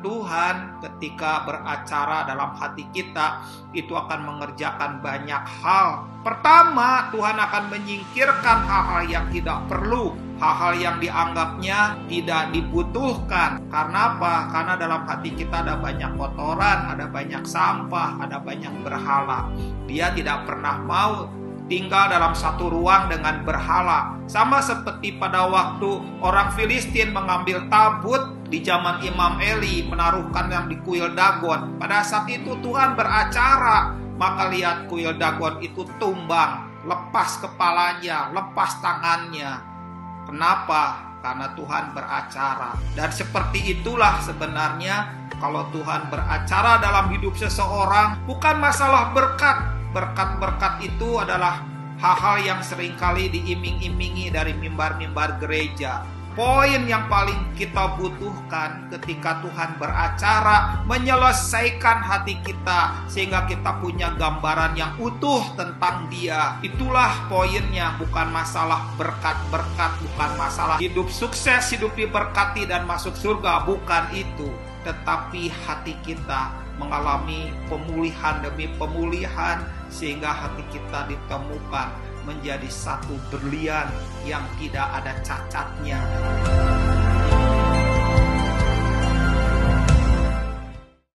Tuhan ketika beracara dalam hati kita itu akan mengerjakan banyak hal. Pertama, Tuhan akan menyingkirkan hal-hal yang tidak perlu, hal-hal yang dianggapnya tidak dibutuhkan. Karena apa? Karena dalam hati kita ada banyak kotoran, ada banyak sampah, ada banyak berhala. Dia tidak pernah mau tinggal dalam satu ruang dengan berhala. Sama seperti pada waktu orang Filistin mengambil tabut di zaman Imam Eli menaruhkan yang di kuil Dagon. Pada saat itu Tuhan beracara, maka lihat kuil Dagon itu tumbang, lepas kepalanya, lepas tangannya. Kenapa? Karena Tuhan beracara. Dan seperti itulah sebenarnya kalau Tuhan beracara dalam hidup seseorang bukan masalah berkat, Berkat-berkat itu adalah hal-hal yang sering kali diiming-imingi dari mimbar-mimbar gereja. Poin yang paling kita butuhkan ketika Tuhan beracara menyelesaikan hati kita sehingga kita punya gambaran yang utuh tentang Dia. Itulah poinnya, bukan masalah berkat-berkat, bukan masalah hidup sukses, hidup diberkati dan masuk surga, bukan itu. Tetapi hati kita mengalami pemulihan demi pemulihan sehingga hati kita ditemukan menjadi satu berlian yang tidak ada cacatnya.